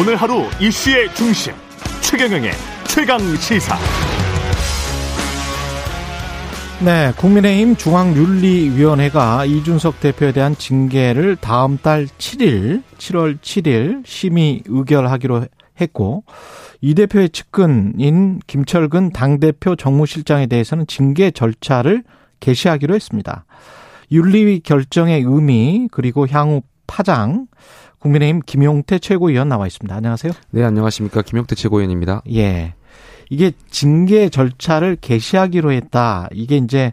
오늘 하루 이슈의 중심 최경영의 최강 시사. 네, 국민의힘 중앙윤리위원회가 이준석 대표에 대한 징계를 다음 달 7일, 7월 7일 심의 의결하기로 했고 이 대표의 측근인 김철근 당대표 정무실장에 대해서는 징계 절차를 개시하기로 했습니다. 윤리위 결정의 의미 그리고 향후 파장 국민의힘 김용태 최고위원 나와 있습니다. 안녕하세요. 네, 안녕하십니까. 김용태 최고위원입니다. 예. 이게 징계 절차를 개시하기로 했다. 이게 이제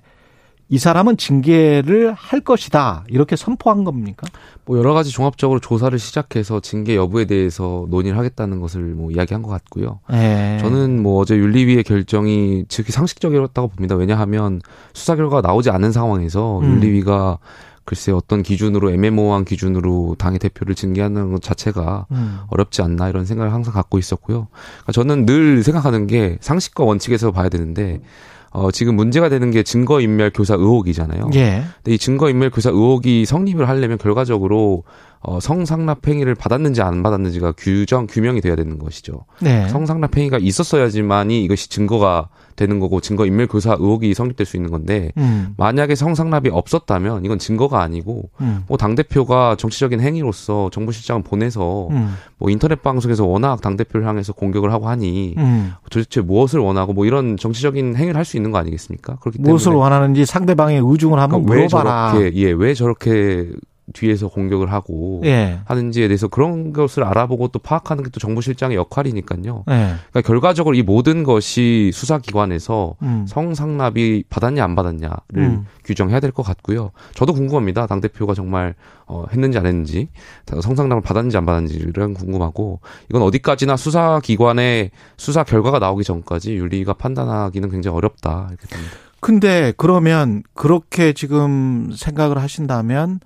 이 사람은 징계를 할 것이다. 이렇게 선포한 겁니까? 뭐 여러 가지 종합적으로 조사를 시작해서 징계 여부에 대해서 논의를 하겠다는 것을 뭐 이야기한 것 같고요. 네. 저는 뭐 어제 윤리위의 결정이 즉히 상식적이었다고 봅니다. 왜냐하면 수사 결과가 나오지 않은 상황에서 음. 윤리위가 글쎄 어떤 기준으로 애매모호한 기준으로 당의 대표를 징계하는 것 자체가 음. 어렵지 않나 이런 생각을 항상 갖고 있었고요. 그러니까 저는 늘 생각하는 게 상식과 원칙에서 봐야 되는데 어, 지금 문제가 되는 게 증거인멸 교사 의혹이잖아요. 예. 근데 이 증거인멸 교사 의혹이 성립을 하려면 결과적으로 어, 성상납 행위를 받았는지 안 받았는지가 규정 규명이 돼야 되는 것이죠. 네. 성상납 행위가 있었어야지만이 이것이 증거가 되는 거고 증거 인멸 교사 의혹이 성립될 수 있는 건데 음. 만약에 성상납이 없었다면 이건 증거가 아니고 음. 뭐당 대표가 정치적인 행위로서 정부 실장을 보내서 음. 뭐 인터넷 방송에서 워낙 당 대표를 향해서 공격을 하고 하니 음. 도대체 무엇을 원하고 뭐 이런 정치적인 행위를 할 수 있는 거 아니겠습니까? 그렇기 때문에 무엇을 원하는지 상대방의 의중을 한번 그러니까 물어봐라. 왜 저렇게 예왜 저렇게 뒤에서 공격을 하고 예. 하는지에 대해서 그런 것을 알아보고 또 파악하는 게 또 정부 실장의 역할이니까요. 예. 그러니까 결과적으로 이 모든 것이 수사기관에서 음. 성상납이 받았냐 안 받았냐를 음. 규정해야 될 것 같고요. 저도 궁금합니다. 당 대표가 정말 어, 했는지 안 했는지 성상납을 받았는지 안 받았는지를 궁금하고 이건 어디까지나 수사기관의 수사 결과가 나오기 전까지 윤리가 판단하기는 굉장히 어렵다 이렇게 봅니다. 근데 그러면 그렇게 지금 생각을 하신다면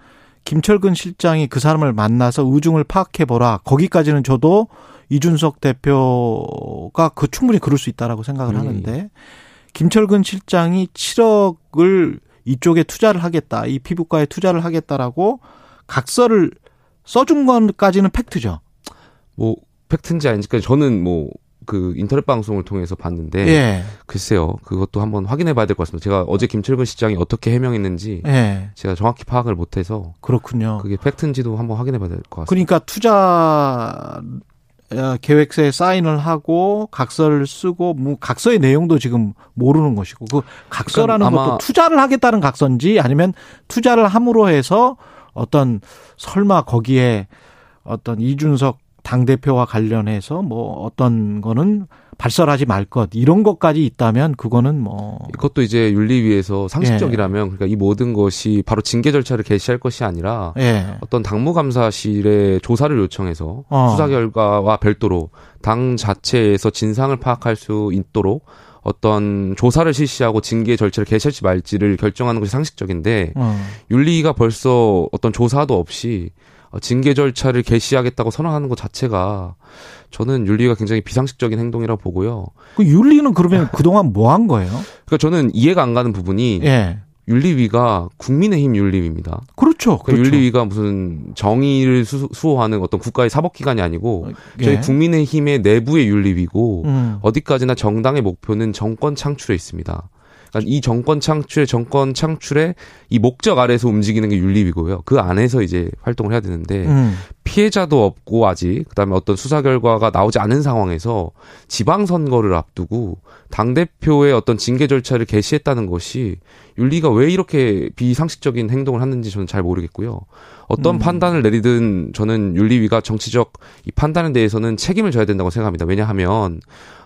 김철근 실장이 그 사람을 만나서 의중을 파악해 보라. 거기까지는 저도 이준석 대표가 그 충분히 그럴 수 있다라고 생각을 음. 하는데 김철근 실장이 7억을 이쪽에 투자를 하겠다. 이 피부과에 투자를 하겠다라고 각서를 써준 것까지는 팩트죠. 뭐 팩트인지 아닌지 저는 뭐 그 인터넷 방송을 통해서 봤는데 예. 글쎄요 그것도 한번 확인해 봐야 될 것 같습니다. 제가 어제 김철근 시장이 어떻게 해명했는지 예. 제가 정확히 파악을 못해서 그렇군요. 그게 팩트인지도 한번 확인해 봐야 될 것 같습니다. 그러니까 투자 어, 계획서에 사인을 하고 각서를 쓰고 뭐 각서의 내용도 지금 모르는 것이고 그 각서라는 그러니까 것도 투자를 하겠다는 각서인지 아니면 투자를 함으로 해서 어떤 설마 거기에 어떤 이준석 당 대표와 관련해서 뭐 어떤 거는 발설하지 말 것 이런 것까지 있다면 그거는 뭐 이것도 이제 윤리위에서 상식적이라면 예. 그러니까 이 모든 것이 바로 징계 절차를 개시할 것이 아니라 예. 어떤 당무감사실에 조사를 요청해서 어. 수사 결과와 별도로 당 자체에서 진상을 파악할 수 있도록 어떤 조사를 실시하고 징계 절차를 개시할지 말지를 결정하는 것이 상식적인데 어. 윤리가 벌써 어떤 조사도 없이 어, 징계 절차를 개시하겠다고 선언하는 것 자체가 저는 윤리가 굉장히 비상식적인 행동이라고 보고요. 그 윤리는 그러면 그동안 뭐 한 거예요? 그러니까 저는 이해가 안 가는 부분이 예. 윤리위가 국민의힘 윤리위입니다. 그렇죠. 그 그렇죠. 윤리위가 무슨 정의를 수, 호하는 어떤 국가의 사법기관이 아니고 예. 저희 국민의힘의 내부의 윤리위고 음. 어디까지나 정당의 목표는 정권 창출에 있습니다. 그러니까 이 정권 창출의 정권 창출의 이 목적 아래서 움직이는 게 윤리위고요. 그 안에서 이제 활동을 해야 되는데 음. 피해자도 없고 아직 그다음에 어떤 수사 결과가 나오지 않은 상황에서 지방 선거를 앞두고 당 대표의 어떤 징계 절차를 개시했다는 것이 윤리가 왜 이렇게 비상식적인 행동을 하는지 저는 잘 모르겠고요. 어떤 음. 판단을 내리든 저는 윤리위가 정치적 이 판단에 대해서는 책임을 져야 된다고 생각합니다. 왜냐하면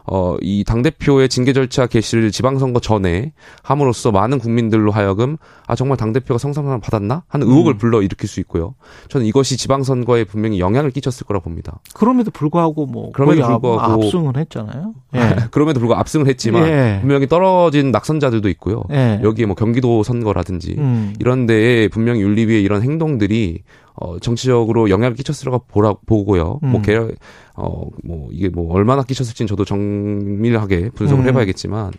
어, 이 당대표의 징계 절차 개시를 지방선거 전에 함으로써 많은 국민들로 하여금 아, 정말 당대표가 성상납 받았나? 하는 의혹을 음. 불러 일으킬 수 있고요. 저는 이것이 지방선거에 분명히 영향을 끼쳤을 거라 봅니다. 그럼에도 불구하고 뭐. 그럼에도 불구하고. 압승을 했잖아요. 예. 그럼에도 불구하고 압승을 했지만 예. 분명히 떨어진 낙선자들도 있고요. 예. 여기에 뭐 경기도 선거라든지 음. 이런 데에 분명히 윤리위의 이런 행동들이 어, 정치적으로 영향을 끼쳤으라고 보라, 보고요. 뭐 음. 뭐, 개, 어, 뭐, 이게 뭐, 얼마나 끼쳤을지는 저도 정밀하게 분석을 음. 해봐야겠지만,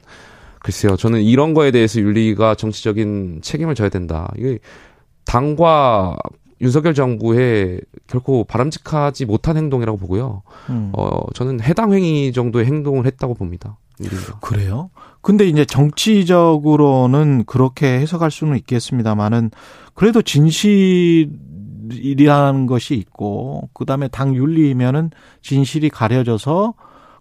글쎄요. 저는 이런 거에 대해서 윤리가 정치적인 책임을 져야 된다. 이게 당과 윤석열 정부의 결코 바람직하지 못한 행동이라고 보고요. 음. 어, 저는 해당 행위 정도의 행동을 했다고 봅니다. 윤리위가. 그래요? 근데 이제 정치적으로는 그렇게 해석할 수는 있겠습니다만은 그래도 진실 이라는 것이 있고 그다음에 당 윤리면은 진실이 가려져서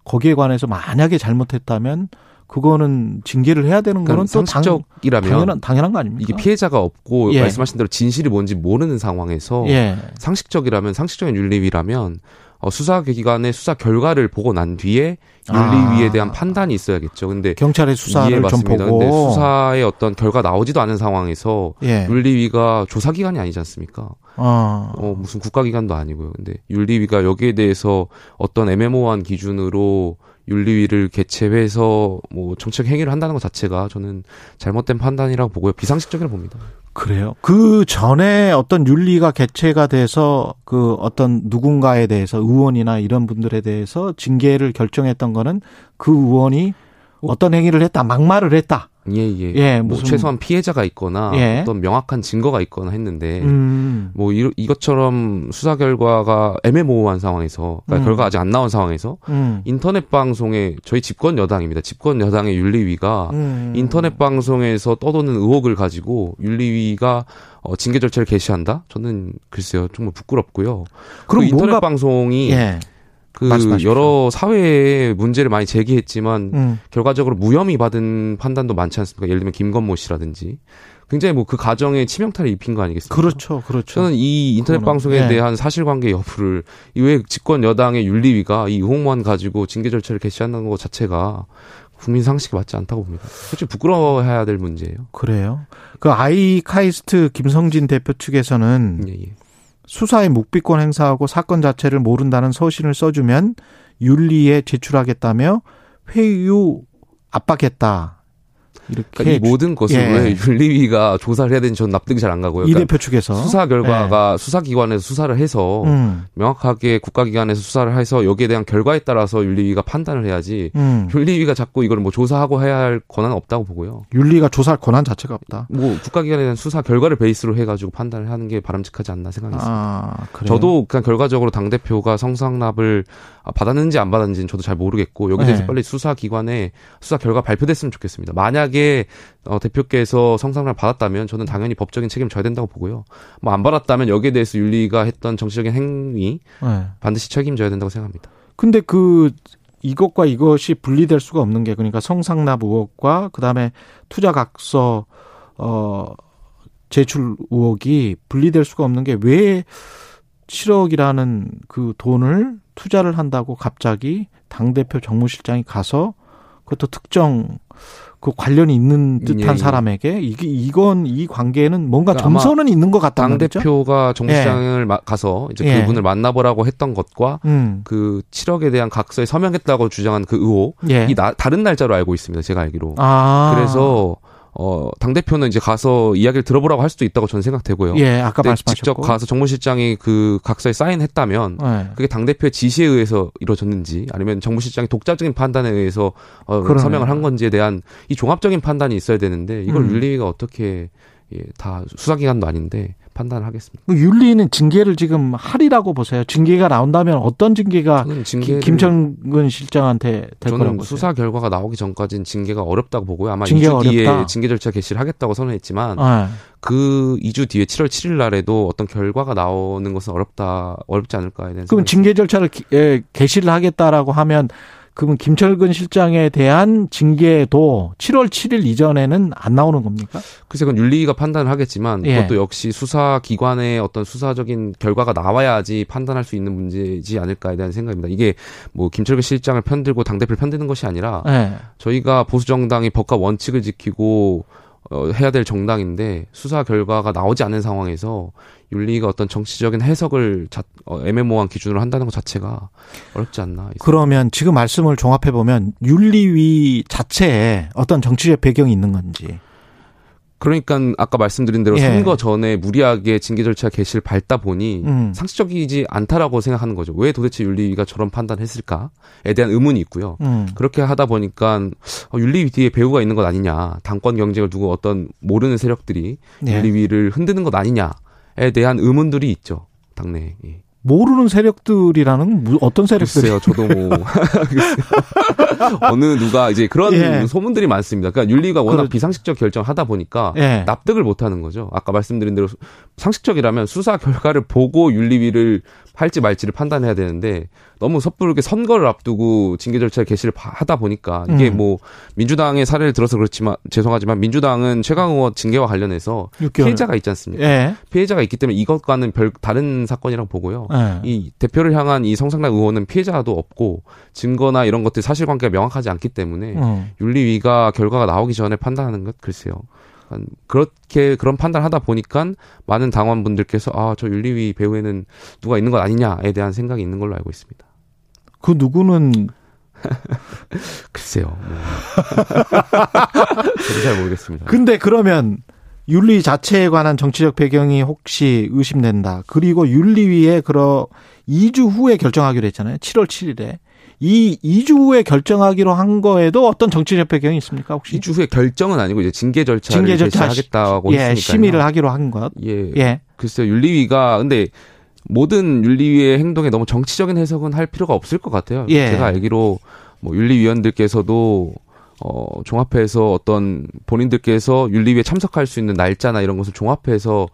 거기에 관해서 만약에 잘못했다면 그거는 징계를 해야 되는 거는 또 상식적이라면 당연한, 당연한 거 아닙니까? 이게 피해자가 없고 예. 말씀하신 대로 진실이 뭔지 모르는 상황에서 예. 상식적이라면 상식적인 윤리위라면 어, 수사기관의 수사 결과를 보고 난 뒤에 윤리위에 아. 대한 판단이 있어야겠죠. 근데 경찰의 수사를 예, 좀 보고 근데 수사의 어떤 결과 나오지도 않은 상황에서 예. 윤리위가 조사기관이 아니지 않습니까? 아. 어, 무슨 국가기관도 아니고요. 근데 윤리위가 여기에 대해서 어떤 애매모호한 기준으로 윤리위를 개최해서 뭐 정책 행위를 한다는 것 자체가 저는 잘못된 판단이라고 보고요. 비상식적이라고 봅니다. 그래요? 그 전에 어떤 윤리가 개최가 돼서 그 어떤 누군가에 대해서 의원이나 이런 분들에 대해서 징계를 결정했던 거는 그 의원이 어떤 행위를 했다, 막말을 했다. 예, 예. 예뭐 무슨... 최소한 피해자가 있거나 예. 어떤 명확한 증거가 있거나 했는데 음. 뭐 이, 이것처럼 수사 결과가 애매모호한 상황에서 그러니까 음. 결과 아직 안 나온 상황에서 음. 인터넷 방송에 저희 집권 여당입니다. 집권 여당의 윤리위가 음. 인터넷 방송에서 떠도는 의혹을 가지고 윤리위가 어, 징계 절차를 개시한다? 저는 글쎄요 정말 부끄럽고요. 그럼 그 인터넷 뭔가... 방송이 예. 그 말씀하십시오. 여러 사회에 문제를 많이 제기했지만 음. 결과적으로 무혐의 받은 판단도 많지 않습니까? 예를 들면 김건모 씨라든지 굉장히 뭐 그 가정에 치명타를 입힌 거 아니겠습니까? 그렇죠, 그렇죠. 저는 이 인터넷 그거는, 방송에 네. 대한 사실관계 여부를 이외 집권 여당의 윤리위가 이 의혹만 가지고 징계 절차를 개시하는 것 자체가 국민 상식이 맞지 않다고 봅니다. 솔직히 부끄러워해야 될 문제예요. 그래요. 그 아이카이스트 김성진 대표 측에서는 예, 예. 수사의 묵비권 행사하고 사건 자체를 모른다는 서신을 써주면 윤리에 제출하겠다며 회유 압박했다. 이렇게 그러니까 이 모든 것을 예. 왜 윤리위가 조사를 해야 되는지 저는 납득이 잘 안 가고요. 그러니까 이 대표 측에서 수사 결과가 예. 수사기관에서 수사를 해서 음. 명확하게 국가기관에서 수사를 해서 여기에 대한 결과에 따라서 윤리위가 판단을 해야지. 음. 윤리위가 자꾸 이걸 뭐 조사하고 해야 할 권한은 없다고 보고요. 윤리가 조사할 권한 자체가 없다. 뭐 국가기관에 대한 수사 결과를 베이스로 해가지고 판단을 하는 게 바람직하지 않나 생각했습니다. 아, 저도 그냥 결과적으로 당 대표가 성상납을 받았는지 안 받았는지는 저도 잘 모르겠고 여기 대해서 네. 빨리 수사기관에 수사 결과 발표됐으면 좋겠습니다. 만약 에 어, 대표께서 성상납을 받았다면 저는 당연히 법적인 책임을 져야 된다고 보고요. 뭐 안 받았다면 여기에 대해서 윤리가 했던 정치적인 행위 네. 반드시 책임져야 된다고 생각합니다. 근데 그 이것과 이것이 분리될 수가 없는 게 그러니까 성상납 의혹과 그다음에 투자 각서 어 제출 의혹이 분리될 수가 없는 게 왜 7억이라는 그 돈을 투자를 한다고 갑자기 당 대표 정무실장이 가서 그것도 특정 그 관련이 있는 듯한 예, 예. 사람에게 이게 이건 이 관계는 뭔가 그러니까 점선은 있는 것 같다. 당 대표가 정무시장을 예. 가서 이제 예. 그분을 만나보라고 했던 것과 음. 그 7억에 대한 각서에 서명했다고 주장한 그 의혹 이 예. 나, 다른 날짜로 알고 있습니다. 제가 알기로. 아. 그래서 어, 당대표는 이제 가서 이야기를 들어보라고 할 수도 있다고 저는 생각되고요. 예, 아까 말씀하셨고. 직접 가서 정무실장이 그 각서에 사인했다면 예. 그게 당대표의 지시에 의해서 이루어졌는지 아니면 정무실장이 독자적인 판단에 의해서 어, 서명을 한 건지에 대한 이 종합적인 판단이 있어야 되는데 이걸 음. 윤리위가 어떻게 예, 다 수사기관도 아닌데 판단을 하겠습니다. 그 윤리는 징계를 지금 하리라고 보세요. 징계가 나온다면 어떤 징계가 김정근 실장한테 될 거라고 보세요? 수사 결과가 나오기 전까지는 징계가 어렵다고 보고요. 아마 2주 뒤에 어렵다. 징계 절차 개시를 하겠다고 선언했지만 네. 그 2주 뒤에 7월 7일 날에도 어떤 결과가 나오는 것은 어렵다 어렵지 않을까에 대한 그럼 징계 절차를 예, 개시를 하겠다라고 하면 그러면 김철근 실장에 대한 징계도 7월 7일 이전에는 안 나오는 겁니까? 글쎄 그건 윤리가 판단을 하겠지만 예. 그것도 역시 수사 기관의 어떤 수사적인 결과가 나와야지 판단할 수 있는 문제지 않을까에 대한 생각입니다. 이게 뭐 김철근 실장을 편들고 당 대표를 편드는 것이 아니라 예. 저희가 보수 정당이 법과 원칙을 지키고 어, 해야 될 정당인데 수사 결과가 나오지 않은 상황에서 윤리가 어떤 정치적인 해석을 자, 어, 애매모호한 기준으로 한다는 것 자체가 어렵지 않나. 그러면 지금 말씀을 종합해 보면 윤리위 자체에 어떤 정치적 배경이 있는 건지. 그러니까 아까 말씀드린 대로 예. 선거 전에 무리하게 징계 절차 개시를 밟다 보니 음. 상식적이지 않다라고 생각하는 거죠. 왜 도대체 윤리위가 저런 판단했을까에 대한 의문이 있고요. 음. 그렇게 하다 보니까 어, 윤리위 뒤에 배우가 있는 것 아니냐, 당권 경쟁을 두고 어떤 모르는 세력들이 예. 윤리위를 흔드는 것 아니냐. 대한 의문들이 있죠. 당내에. 예. 모르는 세력들이라는 어떤 세력들이 글쎄요, 저도 뭐 어느 누가 이제 그런 예. 소문들이 많습니다. 그러니까 윤리가 워낙 그렇... 비상식적 결정을 하다 보니까 예. 납득을 못 하는 거죠. 아까 말씀드린 대로 상식적이라면 수사 결과를 보고 윤리위를 할지 말지를 판단해야 되는데 너무 섣부르게 선거를 앞두고 징계 절차를 개시를 하다 보니까 이게 음. 뭐 민주당의 사례를 들어서 그렇지만 죄송하지만 민주당은 최강 의원 징계와 관련해서 6개월. 피해자가 있지 않습니까? 예. 피해자가 있기 때문에 이것과는 별 다른 사건이라고 보고요. 예. 이 대표를 향한 이 성상납 의원은 피해자도 없고 증거나 이런 것들 사실관계가 명확하지 않기 때문에 음. 윤리위가 결과가 나오기 전에 판단하는 것 글쎄요. 그렇게 그런 판단을 하다 보니까 많은 당원분들께서 아 저 윤리위 배후에는 누가 있는 것 아니냐에 대한 생각이 있는 걸로 알고 있습니다. 그 누구는 글쎄요. 뭐. 저도 잘 모르겠습니다. 근데 그러면 윤리 자체에 관한 정치적 배경이 혹시 의심된다. 그리고 윤리위에 그러 2주 후에 결정하기로 했잖아요. 7월 7일에. 이 2주 후에 결정하기로 한 거에도 어떤 정치적 배경이 있습니까 혹시? 2주 후에 결정은 아니고 이제 징계 절차를 징계 절차 하겠다고 예, 심의를 하기로 한 것. 예. 예. 글쎄요. 윤리위가 근데 모든 윤리위의 행동에 너무 정치적인 해석은 할 필요가 없을 것 같아요. 예. 제가 알기로 뭐 윤리위원들께서도 어 종합해서 어떤 본인들께서 윤리위에 참석할 수 있는 날짜나 이런 것을 종합해서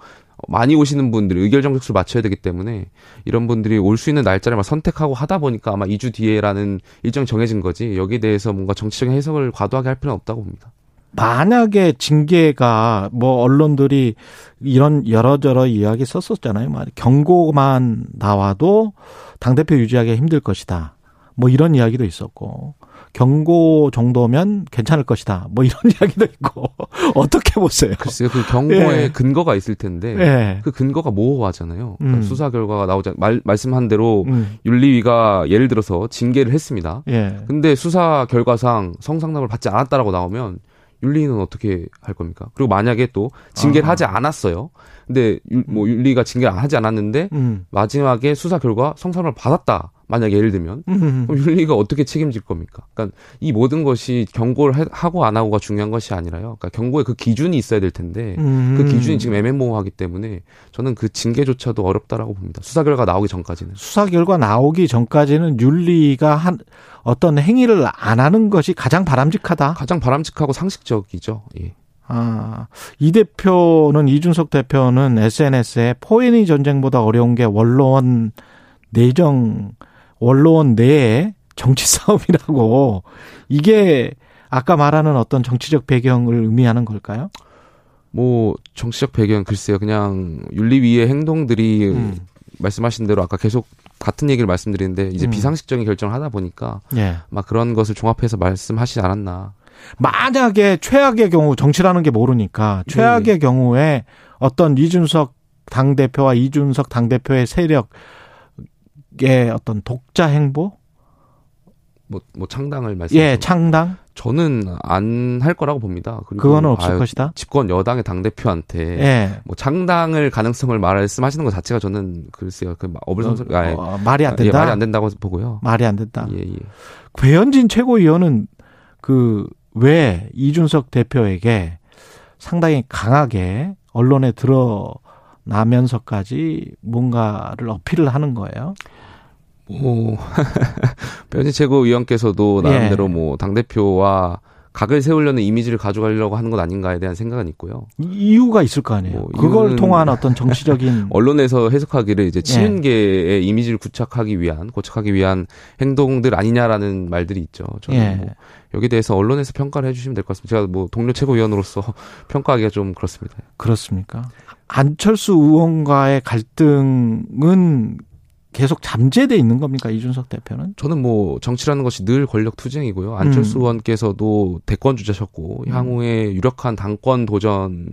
많이 오시는 분들이 의결 정족수를 맞춰야 되기 때문에 이런 분들이 올 수 있는 날짜를 막 선택하고 하다 보니까 아마 2주 뒤에라는 일정 정해진 거지 여기에 대해서 뭔가 정치적인 해석을 과도하게 할 필요는 없다고 봅니다. 만약에 징계가 뭐 언론들이 이런 여러저러 이야기 썼었잖아요. 경고만 나와도 당대표 유지하기 힘들 것이다. 뭐 이런 이야기도 있었고 경고 정도면 괜찮을 것이다. 뭐 이런 이야기도 있고 어떻게 보세요? 글쎄요, 그 경고에 예. 근거가 있을 텐데 예. 그 근거가 모호하잖아요. 그러니까 음. 수사 결과가 나오자 말, 말씀한 대로 음. 윤리위가 예를 들어서 징계를 했습니다. 예. 근데 수사 결과상 성상납을 받지 않았다라고 나오면 윤리는 어떻게 할 겁니까? 그리고 만약에 또 징계를 아. 하지 않았어요. 근데 유, 뭐 윤리가 징계를 하지 않았는데 음. 마지막에 수사 결과 성상납을 받았다. 만약 예를 들면 그럼 윤리가 어떻게 책임질 겁니까? 그러니까 이 모든 것이 경고를 하고 안 하고가 중요한 것이 아니라요. 그러니까 경고에 그 기준이 있어야 될 텐데 음. 그 기준이 지금 애매모호하기 때문에 저는 그 징계조차도 어렵다라고 봅니다. 수사 결과 나오기 전까지는 수사 결과 나오기 전까지는 윤리가 한 어떤 행위를 안 하는 것이 가장 바람직하다. 가장 바람직하고 상식적이죠. 예. 아, 이 대표는 이준석 대표는 SNS에 포인이 전쟁보다 어려운 게 원로원 내정 원로원 내에 정치 싸움이라고 이게 아까 말하는 어떤 정치적 배경을 의미하는 걸까요? 뭐 정치적 배경 글쎄요. 그냥 윤리위의 행동들이 음. 말씀하신 대로 아까 계속 같은 얘기를 말씀드리는데 이제 음. 비상식적인 결정을 하다 보니까 예. 막 그런 것을 종합해서 말씀하시지 않았나. 만약에 최악의 경우 정치라는 게 모르니까 최악의 네. 경우에 어떤 이준석 당 대표와 이준석 당 대표의 세력 의 어떤 독자 행보? 뭐, 뭐 창당을 말씀. 예, 창당. 저는 안 할 거라고 봅니다. 그리고 그거는 없을 아유, 것이다. 집권 여당의 당 대표한테 예. 뭐 창당을 가능성을 말씀하시는 것 자체가 저는 글쎄요, 그 어불성설, 어, 어, 말이 안 된다. 예, 말이 안 된다고 보고요. 말이 안 된다. 예, 예. 배현진 최고위원은 그 왜 이준석 대표에게 상당히 강하게 언론에 드러나면서까지 뭔가를 어필을 하는 거예요. 뭐 변진 최고위원께서도 나름대로 예. 뭐 당 대표와 각을 세우려는 이미지를 가져가려고 하는 것 아닌가에 대한 생각은 있고요. 이유가 있을 거 아니에요. 뭐 그걸 통한 어떤 정치적인 언론에서 해석하기를 이제 친윤계의 예. 이미지를 구착하기 위한 고착하기 위한 행동들 아니냐라는 말들이 있죠. 저는 예. 뭐 여기 대해서 언론에서 평가를 해주시면 될 것 같습니다. 제가 뭐 동료 최고위원으로서 평가하기가 좀 그렇습니다. 그렇습니까? 안철수 의원과의 갈등은 계속 잠재돼 있는 겁니까 이준석 대표는? 저는 뭐 정치라는 것이 늘 권력 투쟁이고요. 안철수 음. 의원께서도 대권 주자셨고 음. 향후에 유력한 당권 도전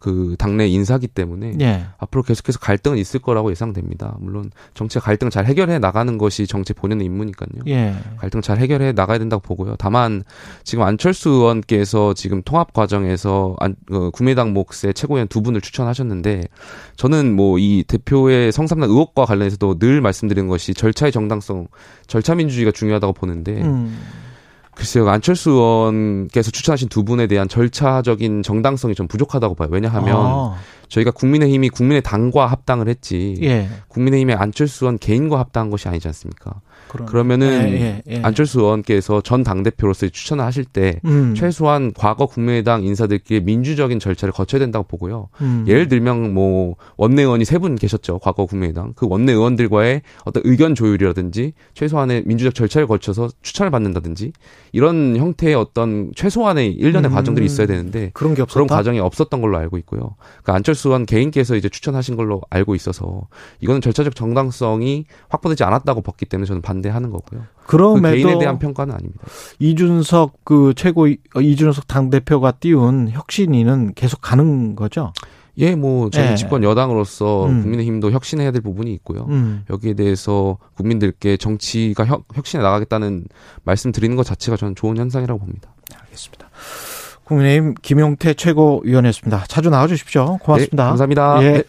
그 당내 인사기 때문에 예. 앞으로 계속해서 갈등은 있을 거라고 예상됩니다. 물론 정치 갈등 잘 해결해 나가는 것이 정치 본연의 임무니까요. 예. 갈등 잘 해결해 나가야 된다고 보고요. 다만 지금 안철수 의원께서 지금 통합 과정에서 안, 어, 국민당 몫의 최고위원 두 분을 추천하셨는데 저는 뭐 이 대표의 성삼남 의혹과 관련해서도 늘 말씀드린 것이 절차의 정당성, 절차 민주주의가 중요하다고 보는데. 음. 글쎄요, 안철수 의원께서 추천하신 두 분에 대한 절차적인 정당성이 좀 부족하다고 봐요. 왜냐하면 아. 저희가 국민의힘이 국민의당과 합당을 했지 예. 국민의힘의 안철수 의원 개인과 합당한 것이 아니지 않습니까? 그러면은 예, 예, 예. 안철수 의원께서 전 당 대표로서 추천을 하실 때 음. 최소한 과거 국민의당 인사들끼리 민주적인 절차를 거쳐야 된다고 보고요. 음. 예를 들면 뭐 원내 의원이 세 분 계셨죠. 과거 국민의당. 그 원내 의원들과의 어떤 의견 조율이라든지 최소한의 민주적 절차를 거쳐서 추천을 받는다든지 이런 형태의 어떤 최소한의 일련의 음. 과정들이 있어야 되는데 그런 게 없었다? 그런 과정이 없었던 걸로 알고 있고요. 그 안철수 의원 개인께서 이제 추천하신 걸로 알고 있어서 이거는 절차적 정당성이 확보되지 않았다고 봤기 때문에 저는 반 반대하는 거고요. 그럼에도 그 개인에 대한 평가는 아닙니다. 이준석 그 최고 이준석 당 대표가 띄운 혁신위는 계속 가는 거죠. 예, 뭐 저희 예. 집권 여당으로서 음. 국민의힘도 혁신해야 될 부분이 있고요. 음. 여기에 대해서 국민들께 정치가 혁, 혁신해 나가겠다는 말씀 드리는 것 자체가 저는 좋은 현상이라고 봅니다. 알겠습니다. 국민의힘 김용태 최고위원이었습니다. 자주 나와주십시오. 고맙습니다. 네, 감사합니다. 예. 네.